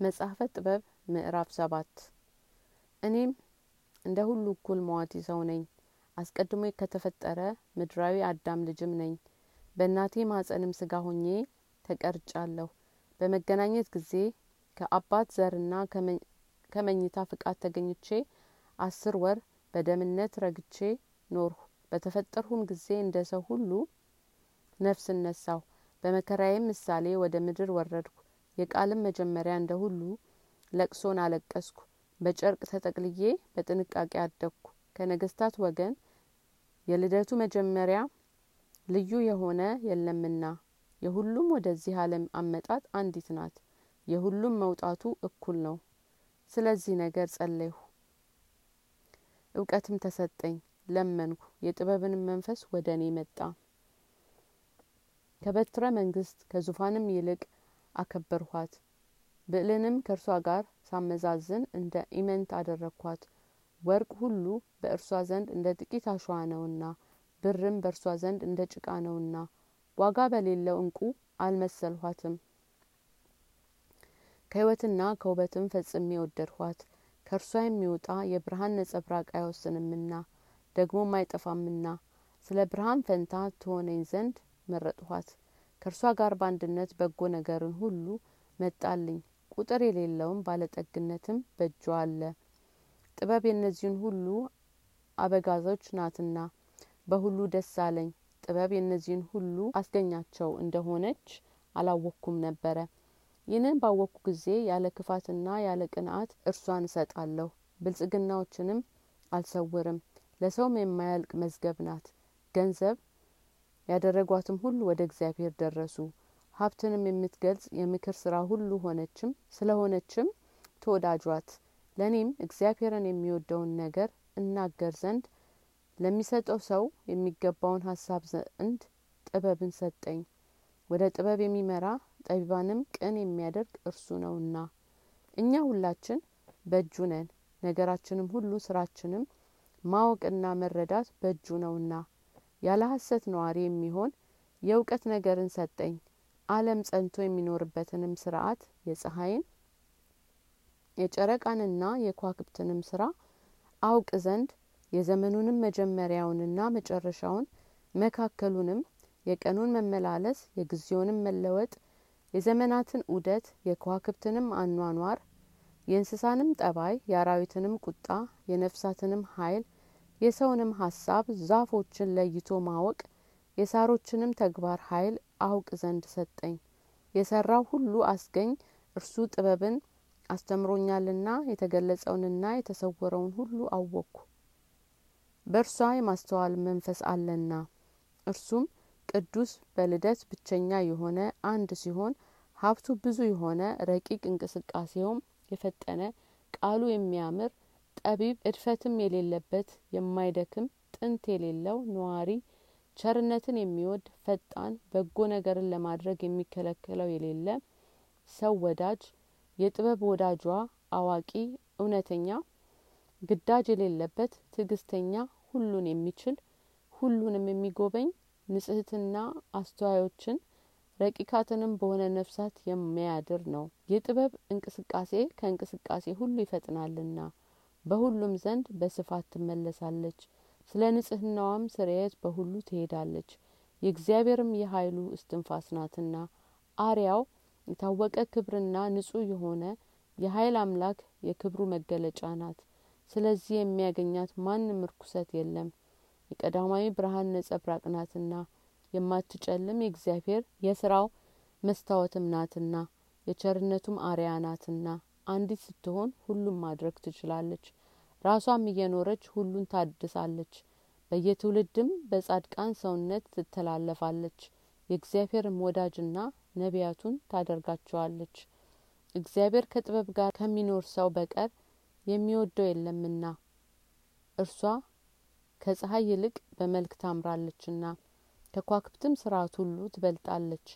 መጽሐፈ ጥበብ ምዕራፍ ሰባት። እኔም እንደ ሁሉ እኩል መዋቲ ሰው ነኝ። አስቀድሞ ከተፈጠረ ምድራዊ አዳም ልጅም ነኝ። በእናቴ ማጸንም ስጋ ሆኜ ተቀርጫለሁ። በመገናኘት ጊዜ ከአባት ዘርና ከመኝታ ፍቃድ ተገኝቼ አስር ወር በደምነት ረግቼ ኖርሁ። በተፈጠርሁም ጊዜ እንደ ሰው ሁሉ ነፍስ እነሳሁ በመከራዬም ምሳሌ ወደ ምድር ወረድኩ የቃልም መጀመሪያ እንደ ሁሉ ለቅሶን አለቀስኩ። በጨርቅ ተጠቅልዬ በጥንቃቄ አደግኩ። ከነገስታት ወገን የልደቱ መጀመሪያ ልዩ የሆነ የለምና። የሁሉም ወደዚህ ዓለም አመጣጥ አንዲት ናት። የሁሉም መውጣቱ እኩል ነው። ስለዚህ ነገር ጸለይሁ። እውቀትም ተሰጠኝ። ለመንኩ። የጥበብንም መንፈስ ወደ እኔ መጣ። ከበትረ መንግስት ከዙፋንም ይልቅ አከበርኋት። ብዕልንም ከእርሷ ጋር ሳመዛዝን እንደ ኢምንት አደረግኳት። ወርቅ ሁሉ በእርሷ ዘንድ እንደ ጥቂት አሸዋ ነውና ብርም በእርሷ ዘንድ እንደ ጭቃ ነውና ዋጋ በሌለው እንቁ አልመሰልኋትም። ከህይወትና ከውበትም ፈጽሜ ወደድኋት። ከእርሷ የሚወጣ የብርሃን ነጸብራቅ አይወስንምና ደግሞም አይጠፋምና ስለ ብርሃን ፈንታ ትሆነኝ ዘንድ መረጥኋት ከእርሷ ጋር በአንድነት በጎ ነገርን ሁሉ መጣልኝ። ቁጥር የሌለውም ባለጠግነትም በእጇ አለ። ጥበብ የእነዚህን ሁሉ አበጋዞች ናትና በሁሉ ደስ አለኝ። ጥበብ የእነዚህን ሁሉ አስገኛቸው እንደሆነች አላወቅኩም ነበረ። ይህንን ባወቅኩ ጊዜ ያለ ክፋትና ያለ ቅንአት እርሷን እሰጣለሁ። ብልጽግናዎችንም አልሰውርም። ለሰውም የማያልቅ መዝገብ ናት። ገንዘብ ያደረጓትም ሁሉ ወደ እግዚአብሔር ደረሱ። ሀብትንም የምትገልጽ የምክር ስራ ሁሉ ሆነችም ስለሆነችም ተወዳጇት። ለእኔም እግዚአብሔርን የሚወደውን ነገር እናገር ዘንድ ለሚሰጠው ሰው የሚገባውን ሀሳብ ዘንድ ጥበብን ሰጠኝ። ወደ ጥበብ የሚመራ ጠቢባንም ቅን የሚያደርግ እርሱ ነውና። እኛ ሁላችን በእጁ ነን ነገራችንም ሁሉ ስራችንም ማወቅና መረዳት በእጁ ነውና ያለ ሀሰት ነዋሪ የሚሆን የእውቀት ነገርን ሰጠኝ። አለም ጸንቶ የሚኖርበትንም ስርአት የፀሐይን የጨረቃንና የኳክብትንም ስራ አውቅ ዘንድ የዘመኑንም መጀመሪያውንና መጨረሻውን መካከሉንም የቀኑን መመላለስ የጊዜውንም መለወጥ የዘመናትን ኡደት የከዋክብትንም አኗኗር የእንስሳንም ጠባይ የአራዊትንም ቁጣ የነፍሳትንም ኃይል የሰውንም ሀሳብ ዛፎችን ለይቶ ማወቅ የሳሮችንም ተግባር ኃይል አውቅ ዘንድ ሰጠኝ። የሰራው ሁሉ አስገኝ እርሱ ጥበብን አስተምሮኛልና የተገለጸውንና የተሰወረውን ሁሉ አወቅኩ በእርሷ የማስተዋል መንፈስ አለና እርሱም ቅዱስ በልደት ብቸኛ የሆነ አንድ ሲሆን ሀብቱ ብዙ የሆነ ረቂቅ እንቅስቃሴውም የፈጠነ ቃሉ የሚያምር ጠቢብ እድፈትም የሌለበት የማይደክም ጥንት የሌለው ነዋሪ ቸርነትን የሚወድ ፈጣን በጎ ነገርን ለማድረግ የሚከለክለው የሌለ ሰው ወዳጅ የጥበብ ወዳጇ አዋቂ እውነተኛ ግዳጅ የሌለበት ትዕግስተኛ ሁሉን የሚችል ሁሉንም የሚጎበኝ ንጽህትና አስተዋዮችን ረቂቃትንም በሆነ ነፍሳት የሚያድር ነው። የጥበብ እንቅስቃሴ ከእንቅስቃሴ ሁሉ ይፈጥናልና በሁሉም ዘንድ በስፋት ትመለሳለች። ስለ ንጽህናዋም ስርየት በሁሉ ትሄዳለች። የእግዚአብሔርም የኃይሉ እስትንፋስ ናትና አርያው የታወቀ ክብርና ንጹህ የሆነ የኃይል አምላክ የክብሩ መገለጫ ናት። ስለዚህ የሚያገኛት ማንም እርኩሰት የለም። የቀዳማዊ ብርሃን ነጸብራቅ ናትና የማትጨልም የእግዚአብሔር የስራው መስታወትም ናትና የቸርነቱም አርያ ናትና አንዲት ስትሆን ሁሉም ማድረግ ትችላለች። ራሷም እየኖረች ሁሉን ታድሳለች። በየትውልድም በጻድቃን ሰውነት ትተላለፋለች። የእግዚአብሔርም ወዳጅና ነቢያቱን ታደርጋቸዋለች። እግዚአብሔር ከጥበብ ጋር ከሚኖር ሰው በቀር የሚወደው የለምና። እርሷ ከፀሐይ ይልቅ በመልክ ታምራለችና። ከኳክብትም ስርአት ሁሉ ትበልጣለች።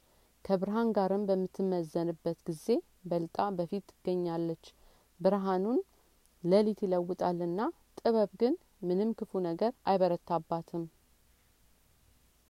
ከብርሃን ጋርም በምትመዘንበት ጊዜ በልጣ በፊት ትገኛለች። ብርሃኑን ሌሊት ይለውጣልና ጥበብ ግን ምንም ክፉ ነገር አይበረታባትም